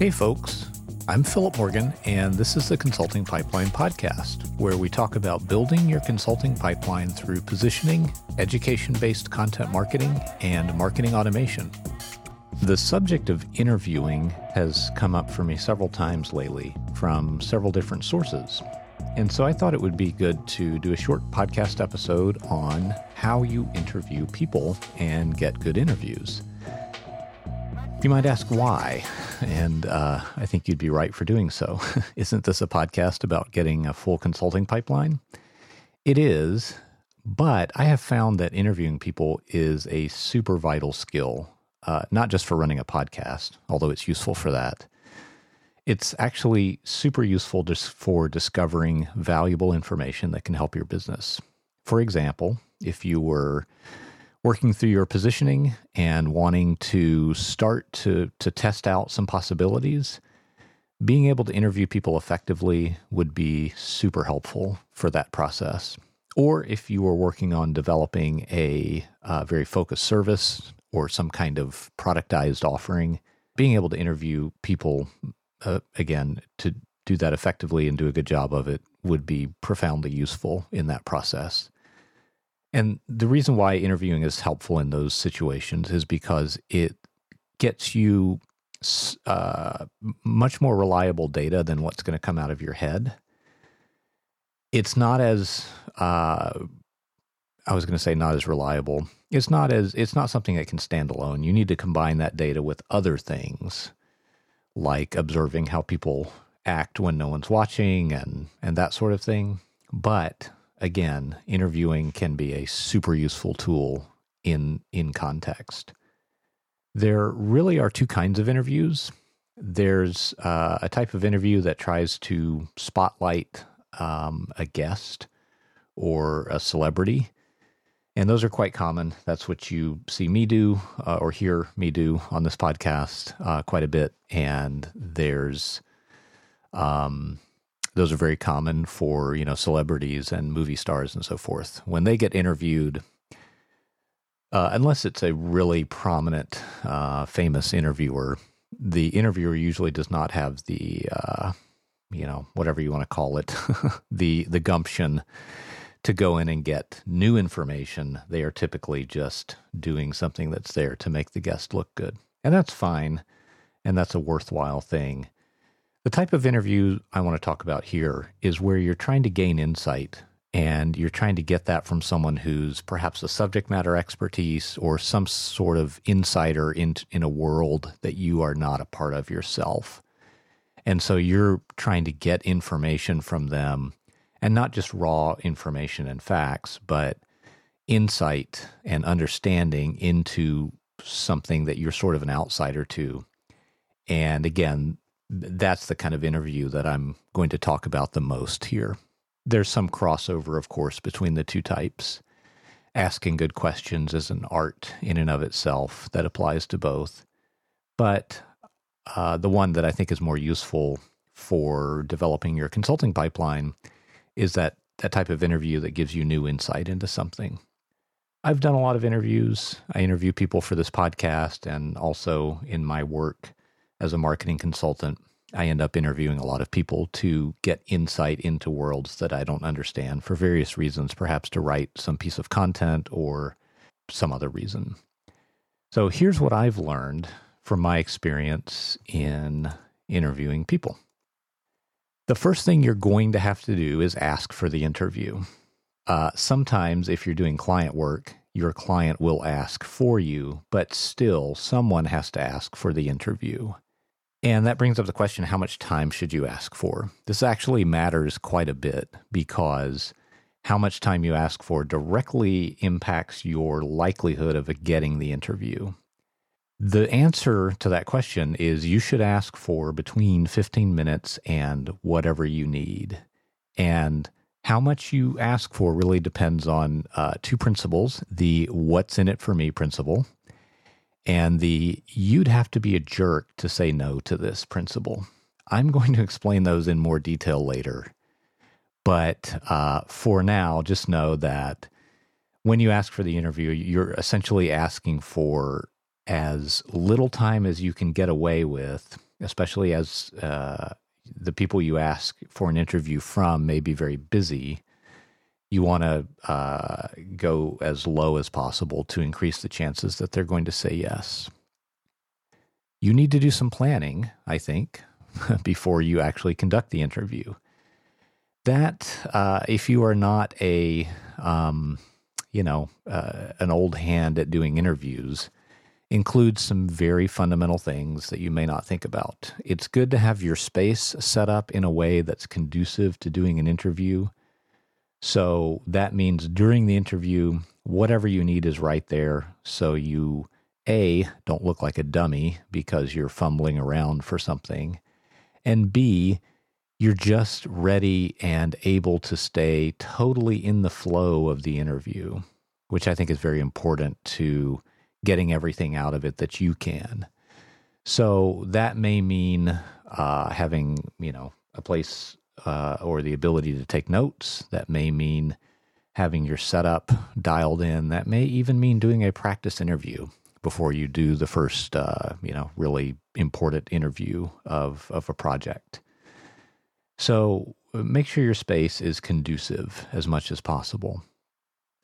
Hey, folks. I'm Philip Morgan, and this is the Consulting Pipeline Podcast, where we talk about building your consulting pipeline through positioning, education based content marketing, and marketing automation. The subject of interviewing has come up for me several times lately from several different sources. And so I thought it would be good to do a short podcast episode on how you interview people and get good interviews. You might ask why, and uh, I think you'd be right for doing so. Isn't this a podcast about getting a full consulting pipeline? It is, but I have found that interviewing people is a super vital skill, uh, not just for running a podcast, although it's useful for that. It's actually super useful just for discovering valuable information that can help your business. For example, if you were working through your positioning and wanting to start to, to test out some possibilities, being able to interview people effectively would be super helpful for that process. Or if you were working on developing a uh, very focused service or some kind of productized offering, being able to interview people, uh, again, to do that effectively and do a good job of it would be profoundly useful in that process. And the reason why interviewing is helpful in those situations is because it gets you uh, much more reliable data than what's going to come out of your head. It's not as uh, I was going to say not as reliable. It's not as it's not something that can stand alone. You need to combine that data with other things like observing how people act when no one's watching and and that sort of thing. But again, interviewing can be a super useful tool in in context. There really are two kinds of interviews. There's uh, a type of interview that tries to spotlight um, a guest or a celebrity, and those are quite common. That's what you see me do uh, or hear me do on this podcast uh, quite a bit. And there's um, those are very common for you know celebrities and movie stars and so forth. When they get interviewed uh, unless it's a really prominent uh, famous interviewer the interviewer usually does not have the uh, you know whatever you want to call it the the gumption to go in and get new information. They are typically just doing something that's there to make the guest look good. And that's fine and that's a worthwhile thing the type of interview I want to talk about here is where you're trying to gain insight and you're trying to get that from someone who's perhaps a subject matter expertise or some sort of insider in, in a world that you are not a part of yourself. And so you're trying to get information from them and not just raw information and facts, but insight and understanding into something that you're sort of an outsider to. And again, that's the kind of interview that I'm going to talk about the most here. There's some crossover, of course, between the two types. Asking good questions is an art in and of itself that applies to both. But uh, the one that I think is more useful for developing your consulting pipeline is that that type of interview that gives you new insight into something. I've done a lot of interviews. I interview people for this podcast and also in my work as a marketing consultant, I end up interviewing a lot of people to get insight into worlds that I don't understand for various reasons, perhaps to write some piece of content or some other reason. So here's what I've learned from my experience in interviewing people. The first thing you're going to have to do is ask for the interview. Uh, sometimes, if you're doing client work, your client will ask for you, but still, someone has to ask for the interview. And that brings up the question how much time should you ask for? This actually matters quite a bit because how much time you ask for directly impacts your likelihood of getting the interview. The answer to that question is you should ask for between 15 minutes and whatever you need. And how much you ask for really depends on uh, two principles the what's in it for me principle and the you'd have to be a jerk to say no to this principle. I'm going to explain those in more detail later. But uh, for now, just know that when you ask for the interview, you're essentially asking for as little time as you can get away with especially as uh, the people you ask for an interview from may be very busy. You want to uh, go as low as possible to increase the chances that they're going to say yes. You need to do some planning, I think, before you actually conduct the interview. That, uh, if you are not a, um, you know, uh, an old hand at doing interviews, includes some very fundamental things that you may not think about. It's good to have your space set up in a way that's conducive to doing an interview. So that means during the interview, whatever you need is right there. So you, A, don't look like a dummy because you're fumbling around for something. And B, you're just ready and able to stay totally in the flow of the interview, which I think is very important to getting everything out of it that you can. So that may mean uh, having, you know, a place uh, or the ability to take notes. That may mean having your setup dialed in. That may even mean doing a practice interview before you do the first, uh, you know, really important interview of, of a project. So make sure your space is conducive as much as possible.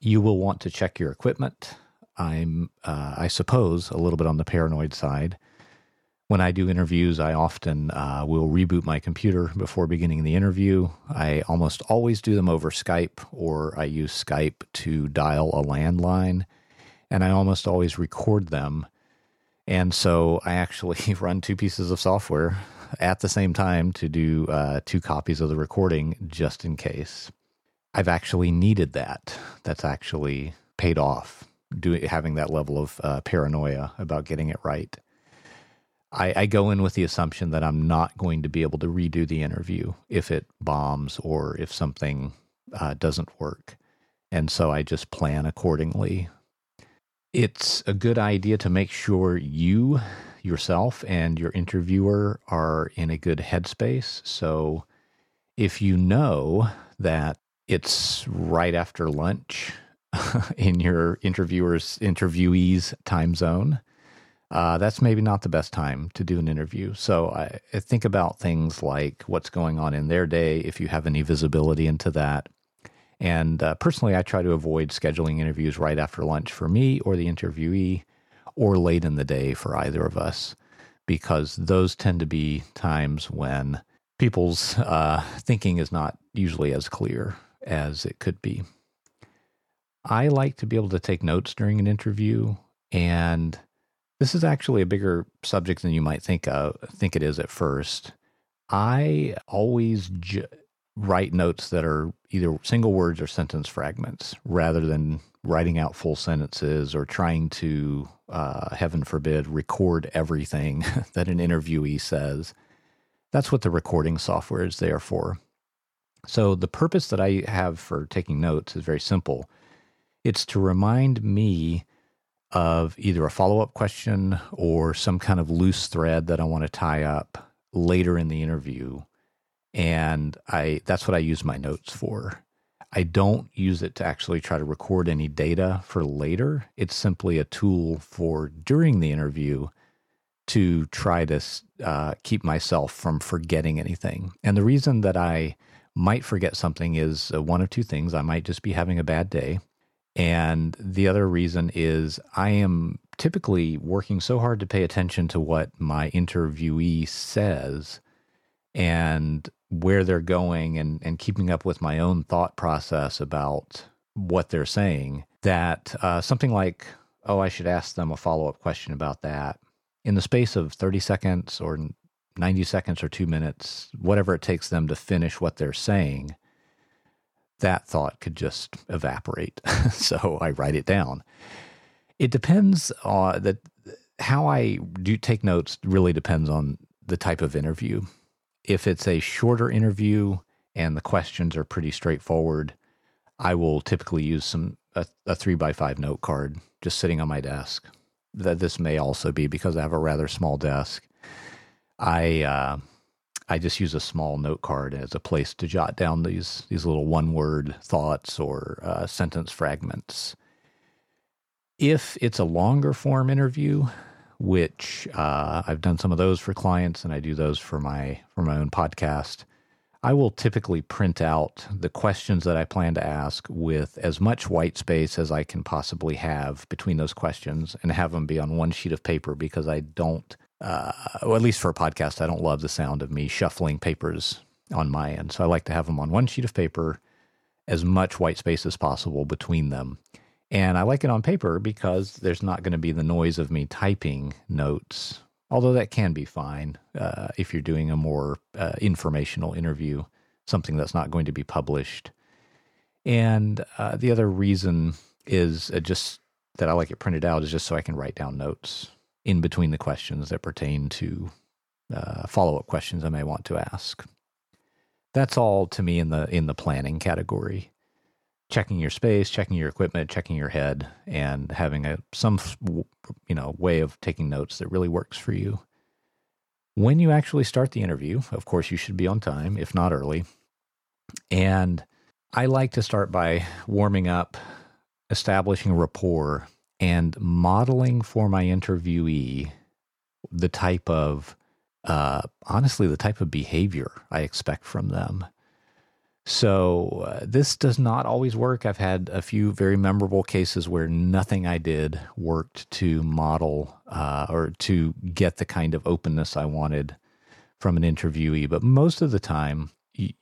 You will want to check your equipment. I'm, uh, I suppose, a little bit on the paranoid side. When I do interviews, I often uh, will reboot my computer before beginning the interview. I almost always do them over Skype, or I use Skype to dial a landline, and I almost always record them. And so I actually run two pieces of software at the same time to do uh, two copies of the recording just in case. I've actually needed that. That's actually paid off doing having that level of uh, paranoia about getting it right. I, I, go in with the assumption that I'm not going to be able to redo the interview if it bombs or if something uh, doesn't work, and so I just plan accordingly. It's a good idea to make sure you yourself and your interviewer are in a good headspace. So if you know that it's right after lunch in your interviewer's interviewee's time zone, uh, that's maybe not the best time to do an interview. So I, I, think about things like what's going on in their day, if you have any visibility into that. And uh, personally, I try to avoid scheduling interviews right after lunch for me or the interviewee or late in the day for either of us, because those tend to be times when people's uh, thinking is not usually as clear as it could be. I like to be able to take notes during an interview, and this is actually a bigger subject than you might think of think it is at first. I always write notes that are either single words or sentence fragments rather than writing out full sentences or trying to, uh, heaven forbid, record everything that an interviewee says. That's what the recording software is there for. So, the purpose that I have for taking notes is very simple it's to remind me of either a follow up question or some kind of loose thread that I want to tie up later in the interview. And I that's what I use my notes for. I don't use it to actually try to record any data for later. It's simply a tool for during the interview to try to uh, keep myself from forgetting anything. And the reason that I might forget something is uh, one of two things. I might just be having a bad day and the other reason is I am typically working so hard to pay attention to what my interviewee says and where they're going and, and keeping up with my own thought process about what they're saying that uh, something like, oh, I should ask them a follow up question about that. In the space of 30 seconds or 90 seconds or two minutes, whatever it takes them to finish what they're saying that thought could just evaporate. so I write it down. It depends on that how I do take notes really depends on the type of interview. If it's a shorter interview and the questions are pretty straightforward, I will typically use some a, a three by five note card just sitting on my desk. That this may also be because I have a rather small desk. I uh, I just use a small note card as a place to jot down these these little one word thoughts or uh, sentence fragments. If it's a longer form interview which uh, I've done some of those for clients, and I do those for my for my own podcast. I will typically print out the questions that I plan to ask with as much white space as I can possibly have between those questions and have them be on one sheet of paper because I don't, uh, well, at least for a podcast, I don't love the sound of me shuffling papers on my end. So I like to have them on one sheet of paper, as much white space as possible between them. And I like it on paper because there's not going to be the noise of me typing notes although that can be fine uh, if you're doing a more uh, informational interview, something that's not going to be published. And uh, the other reason is uh, just that I like it printed out is just so I can write down notes in between the questions that pertain to uh, follow up questions I may want to ask. That's all to me in the in the planning category checking your space, checking your equipment, checking your head, and having a some you know way of taking notes that really works for you. When you actually start the interview, of course, you should be on time, if not early. And I like to start by warming up, establishing rapport, and modeling for my interviewee the type of, uh, honestly, the type of behavior I expect from them. So uh, this does not always work. I've had a few very memorable cases where nothing I did worked to model uh, or to get the kind of openness I wanted from an interviewee. But most of the time,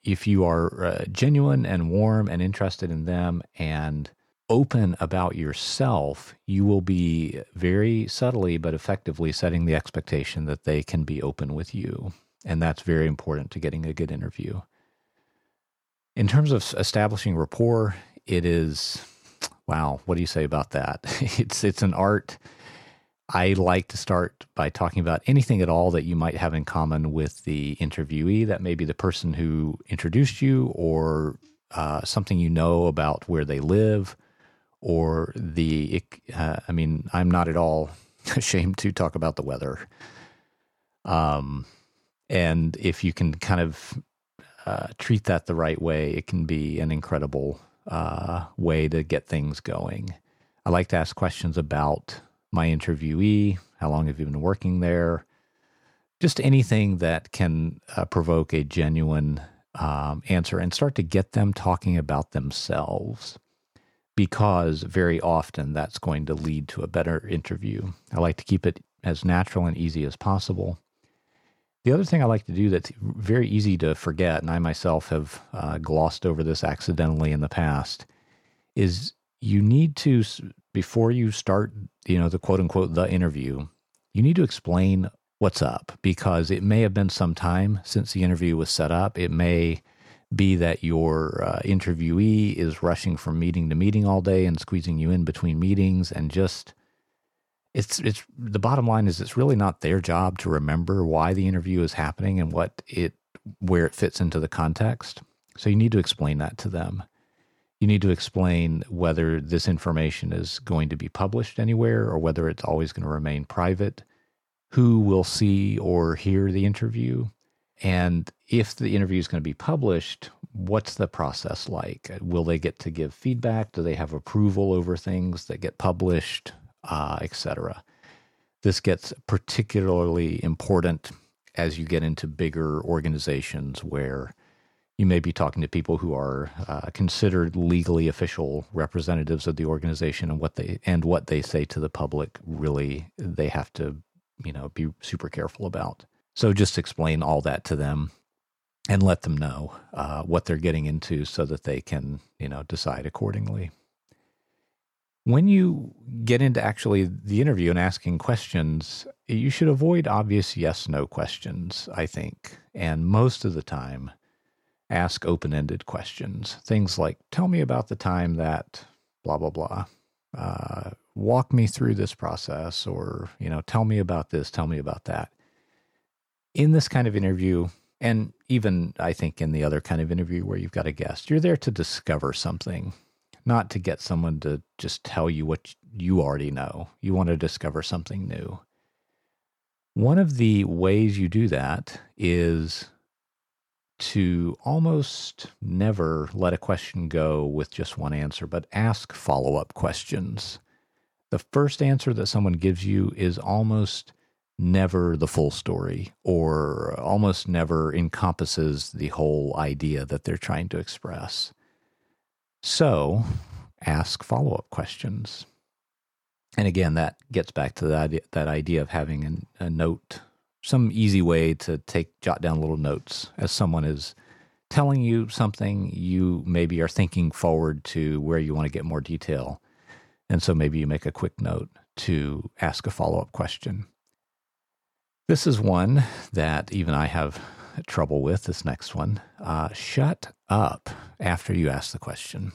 if you are uh, genuine and warm and interested in them and open about yourself, you will be very subtly but effectively setting the expectation that they can be open with you. And that's very important to getting a good interview. In terms of establishing rapport, it is wow. What do you say about that? It's it's an art. I like to start by talking about anything at all that you might have in common with the interviewee. That may be the person who introduced you, or uh, something you know about where they live, or the. Uh, I mean, I'm not at all ashamed to talk about the weather. Um, and if you can kind of uh, treat that the right way, it can be an incredible uh, way to get things going. I like to ask questions about my interviewee. How long have you been working there? Just anything that can uh, provoke a genuine um, answer and start to get them talking about themselves because very often that's going to lead to a better interview. I like to keep it as natural and easy as possible. The other thing I like to do that's very easy to forget, and I myself have uh, glossed over this accidentally in the past, is you need to before you start, you know, the quote unquote the interview, you need to explain what's up because it may have been some time since the interview was set up. It may be that your uh, interviewee is rushing from meeting to meeting all day and squeezing you in between meetings and just it's it's the bottom line is it's really not their job to remember why the interview is happening and what it where it fits into the context. So you need to explain that to them. You need to explain whether this information is going to be published anywhere or whether it's always going to remain private, who will see or hear the interview, and if the interview is going to be published, what's the process like? Will they get to give feedback? Do they have approval over things that get published? uh, etc. This gets particularly important as you get into bigger organizations where you may be talking to people who are uh, considered legally official representatives of the organization and what they and what they say to the public really they have to you know be super careful about so just explain all that to them and let them know uh, what they're getting into so that they can you know decide accordingly when you get into actually the interview and asking questions, you should avoid obvious yes no questions, I think. And most of the time, ask open ended questions. Things like, tell me about the time that blah, blah, blah. Uh, walk me through this process, or, you know, tell me about this, tell me about that. In this kind of interview, and even I think in the other kind of interview where you've got a guest, you're there to discover something not to get someone to just tell you what you already know. You want to discover something new. One of the ways you do that is to almost never let a question go with just one answer, but ask follow up questions. the first answer that someone gives you is almost never the full story or almost never encompasses the whole idea that they're trying to express. So ask follow up questions. And again, that gets back to that, that idea of having an, a note, some easy way to take, jot down little notes as someone is telling you something you maybe are thinking forward to where you want to get more detail. And so maybe you make a quick note to ask a follow up question. This is one that even I have trouble with. This next one. Uh, shut up after you ask the question.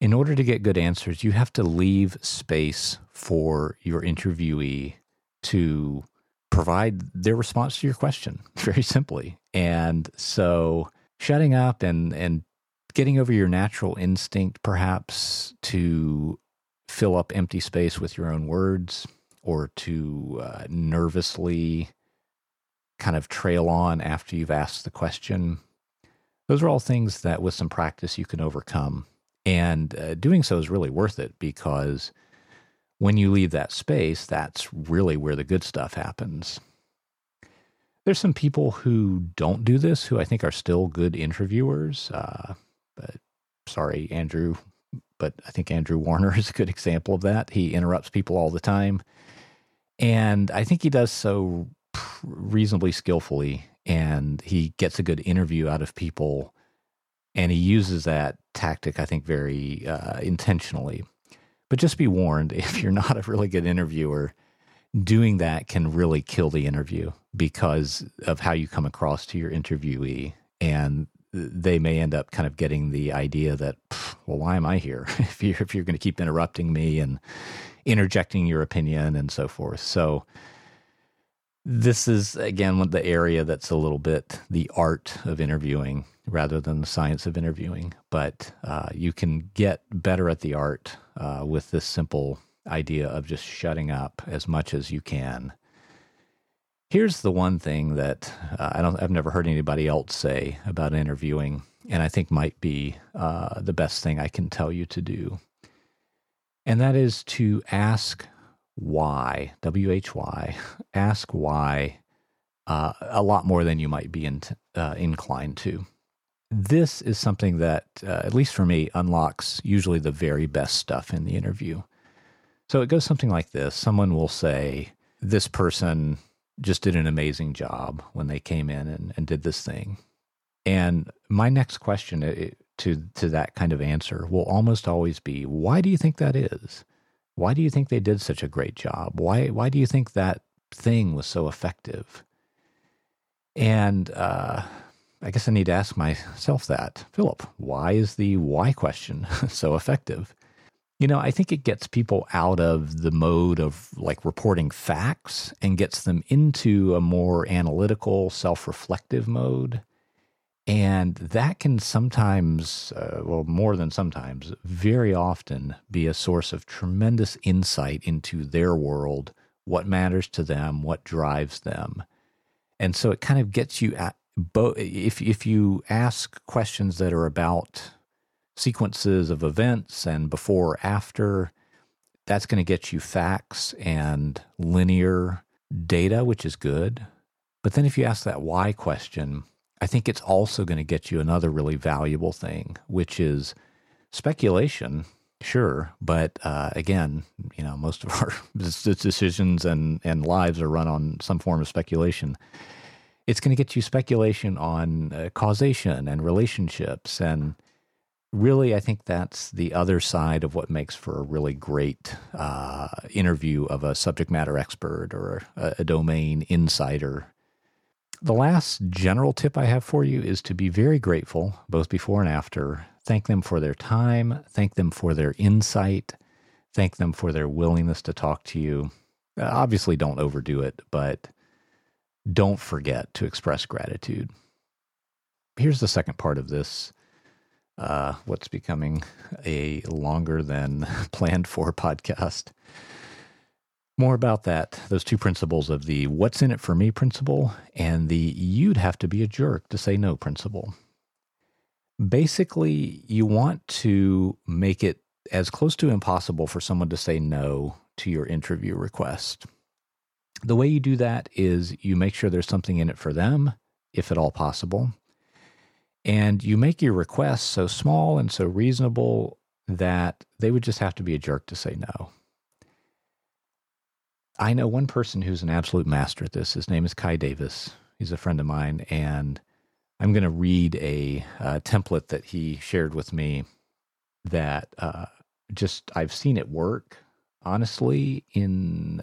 In order to get good answers, you have to leave space for your interviewee to provide their response to your question, very simply. And so shutting up and, and getting over your natural instinct, perhaps, to fill up empty space with your own words or to uh, nervously kind of trail on after you've asked the question. Those are all things that, with some practice, you can overcome. And uh, doing so is really worth it because when you leave that space, that's really where the good stuff happens. There's some people who don't do this who I think are still good interviewers. Uh, but sorry, Andrew, but I think Andrew Warner is a good example of that. He interrupts people all the time. And I think he does so reasonably skillfully and he gets a good interview out of people and he uses that tactic i think very uh, intentionally. But just be warned if you're not a really good interviewer doing that can really kill the interview because of how you come across to your interviewee and they may end up kind of getting the idea that well why am i here? If you're if you're going to keep interrupting me and interjecting your opinion and so forth. So this is again the area that's a little bit the art of interviewing rather than the science of interviewing. But uh, you can get better at the art uh, with this simple idea of just shutting up as much as you can. Here's the one thing that uh, I don't, I've never heard anybody else say about interviewing, and I think might be uh, the best thing I can tell you to do and that is to ask why, W H Y, ask why uh, a lot more than you might be in, uh, inclined to. This is something that, uh, at least for me, unlocks usually the very best stuff in the interview. So it goes something like this Someone will say, This person just did an amazing job when they came in and, and did this thing. And my next question, it, to to that kind of answer will almost always be why do you think that is? Why do you think they did such a great job? Why why do you think that thing was so effective? And uh, i guess i need to ask myself that philip why is the why question so effective? You know i think it gets people out of the mode of like reporting facts and gets them into a more analytical self-reflective mode and that can sometimes, uh, well, more than sometimes, very often be a source of tremendous insight into their world, what matters to them, what drives them. And so it kind of gets you at both. If, if you ask questions that are about sequences of events and before or after, that's going to get you facts and linear data, which is good. But then if you ask that why question, I think it's also going to get you another really valuable thing, which is speculation. Sure, but uh, again, you know, most of our decisions and and lives are run on some form of speculation. It's going to get you speculation on uh, causation and relationships, and really, I think that's the other side of what makes for a really great uh, interview of a subject matter expert or a, a domain insider the last general tip I have for you is to be very grateful, both before and after. Thank them for their time, thank them for their insight, thank them for their willingness to talk to you. Obviously, don't overdo it, but don't forget to express gratitude. Here's the second part of this uh, what's becoming a longer than planned for podcast. More about that, those two principles of the what's in it for me principle and the you'd have to be a jerk to say no principle. Basically, you want to make it as close to impossible for someone to say no to your interview request. The way you do that is you make sure there's something in it for them, if at all possible. And you make your request so small and so reasonable that they would just have to be a jerk to say no. I know one person who's an absolute master at this. His name is Kai Davis. He's a friend of mine. And I'm going to read a, a, template that he shared with me that uh, just I've seen it work, honestly, in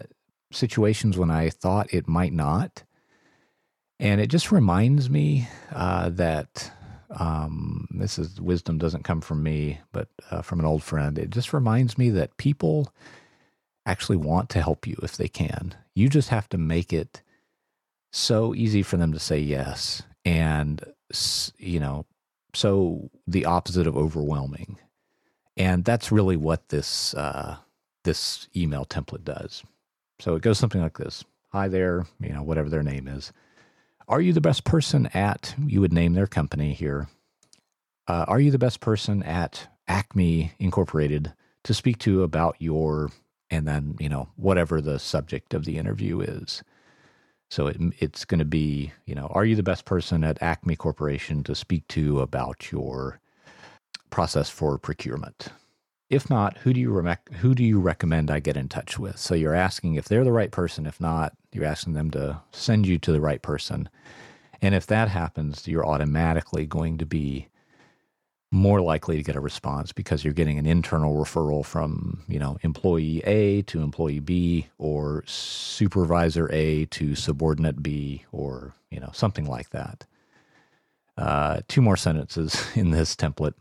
situations when I thought it might not. And it just reminds me uh, that um, this is wisdom doesn't come from me, but uh, from an old friend. It just reminds me that people actually want to help you if they can. You just have to make it so easy for them to say yes. And, you know, so the opposite of overwhelming. And that's really what this, uh, this email template does. So it goes something like this Hi there, you know, whatever their name is. Are you the best person at, you would name their company here. Uh, are you the best person at Acme Incorporated to speak to about your and then you know whatever the subject of the interview is. So it, it's going to be you know are you the best person at Acme Corporation to speak to about your process for procurement? If not, who do you rec- who do you recommend I get in touch with? So you're asking if they're the right person. If not, you're asking them to send you to the right person. And if that happens, you're automatically going to be more likely to get a response because you're getting an internal referral from, you know, employee A to employee B or supervisor A to subordinate B or, you know, something like that. Uh, two more sentences in this template.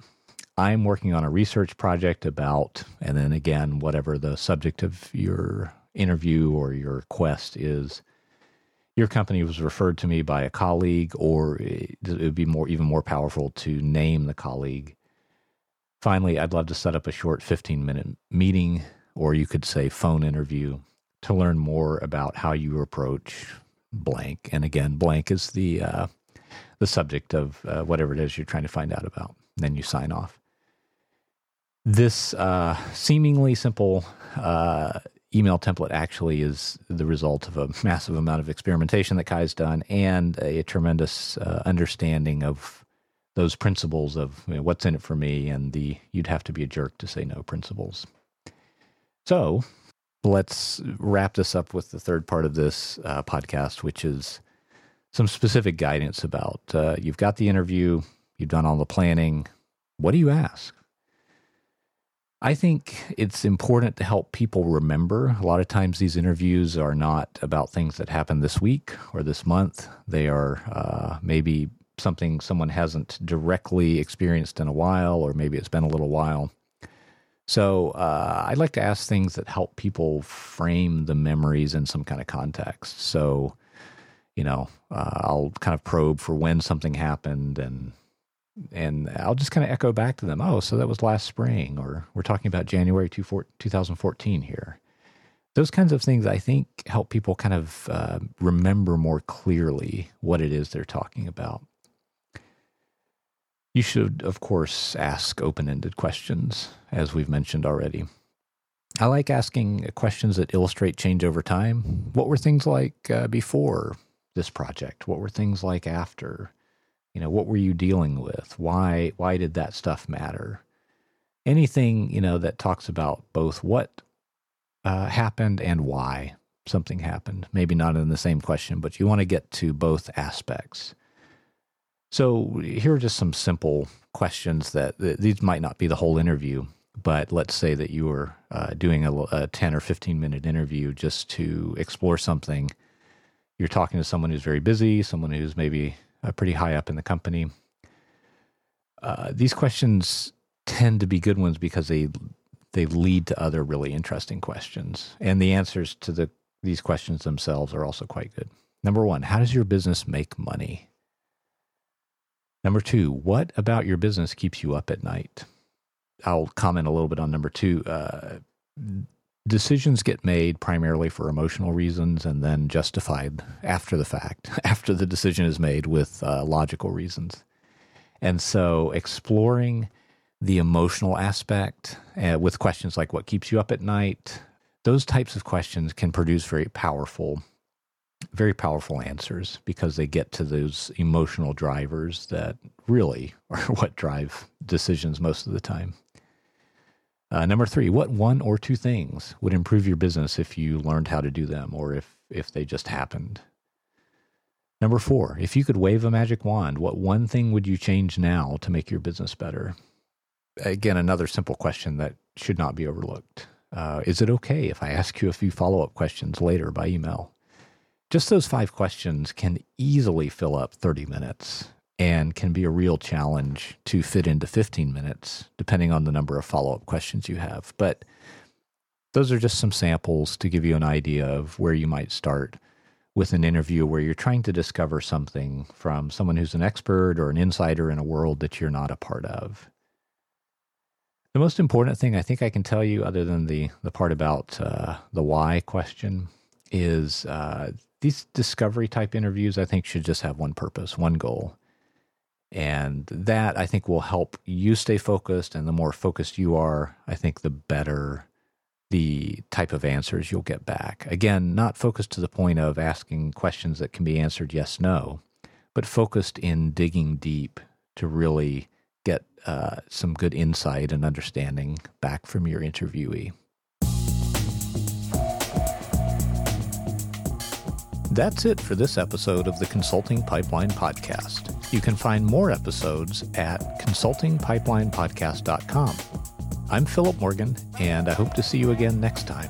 I'm working on a research project about, and then again, whatever the subject of your interview or your quest is. Your company was referred to me by a colleague, or it would be more even more powerful to name the colleague. Finally, I'd love to set up a short 15 minute meeting, or you could say phone interview, to learn more about how you approach blank. And again, blank is the uh, the subject of uh, whatever it is you're trying to find out about. And then you sign off. This uh, seemingly simple uh, email template actually is the result of a massive amount of experimentation that Kai's done and a tremendous uh, understanding of those principles of you know, what's in it for me and the you'd have to be a jerk to say no principles. So let's wrap this up with the third part of this uh, podcast, which is some specific guidance about uh, you've got the interview, you've done all the planning. What do you ask? I think it's important to help people remember. A lot of times, these interviews are not about things that happened this week or this month. They are uh, maybe something someone hasn't directly experienced in a while, or maybe it's been a little while. So uh, I'd like to ask things that help people frame the memories in some kind of context. So, you know, uh, I'll kind of probe for when something happened and and I'll just kind of echo back to them, oh, so that was last spring, or we're talking about January 2014 here. Those kinds of things I think help people kind of uh, remember more clearly what it is they're talking about. You should, of course, ask open ended questions, as we've mentioned already. I like asking questions that illustrate change over time. What were things like uh, before this project? What were things like after? You know, what were you dealing with? Why why did that stuff matter? Anything, you know, that talks about both what uh, happened and why something happened. Maybe not in the same question, but you want to get to both aspects. So here are just some simple questions that, these might not be the whole interview, but let's say that you were uh, doing a, a 10 or 15 minute interview just to explore something. You're talking to someone who's very busy, someone who's maybe uh, pretty high up in the company. Uh, these questions tend to be good ones because they they lead to other really interesting questions, and the answers to the these questions themselves are also quite good. Number one, how does your business make money? Number two, what about your business keeps you up at night? I'll comment a little bit on number two. Uh, decisions get made primarily for emotional reasons and then justified after the fact, after the decision is made with uh, logical reasons. And so exploring the emotional aspect uh, with questions like what keeps you up at night. Those types of questions can produce very powerful, very powerful answers because they get to those emotional drivers that really are what drive decisions most of the time. Uh, number three, what one or two things would improve your business if you learned how to do them or if, if they just happened? Number four, if you could wave a magic wand, what one thing would you change now to make your business better? Again, another simple question that should not be overlooked. Uh, is it okay if I ask you a few follow up questions later by email? Just those five questions can easily fill up 30 minutes and can be a real challenge to fit into 15 minutes, depending on the number of follow up questions you have. But those are just some samples to give you an idea of where you might start with an interview where you're trying to discover something from someone who's an expert or an insider in a world that you're not a part of. The most important thing I think I can tell you, other than the, the part about uh, the why question, is uh, these discovery type interviews, I think, should just have one purpose, one goal. And that I think will help you stay focused. And the more focused you are, I think the better the type of answers you'll get back. Again, not focused to the point of asking questions that can be answered yes, no, but focused in digging deep to really get uh, some good insight and understanding back from your interviewee. That's it for this episode of the Consulting Pipeline Podcast. You can find more episodes at consultingpipelinepodcast.com. I'm Philip Morgan, and I hope to see you again next time.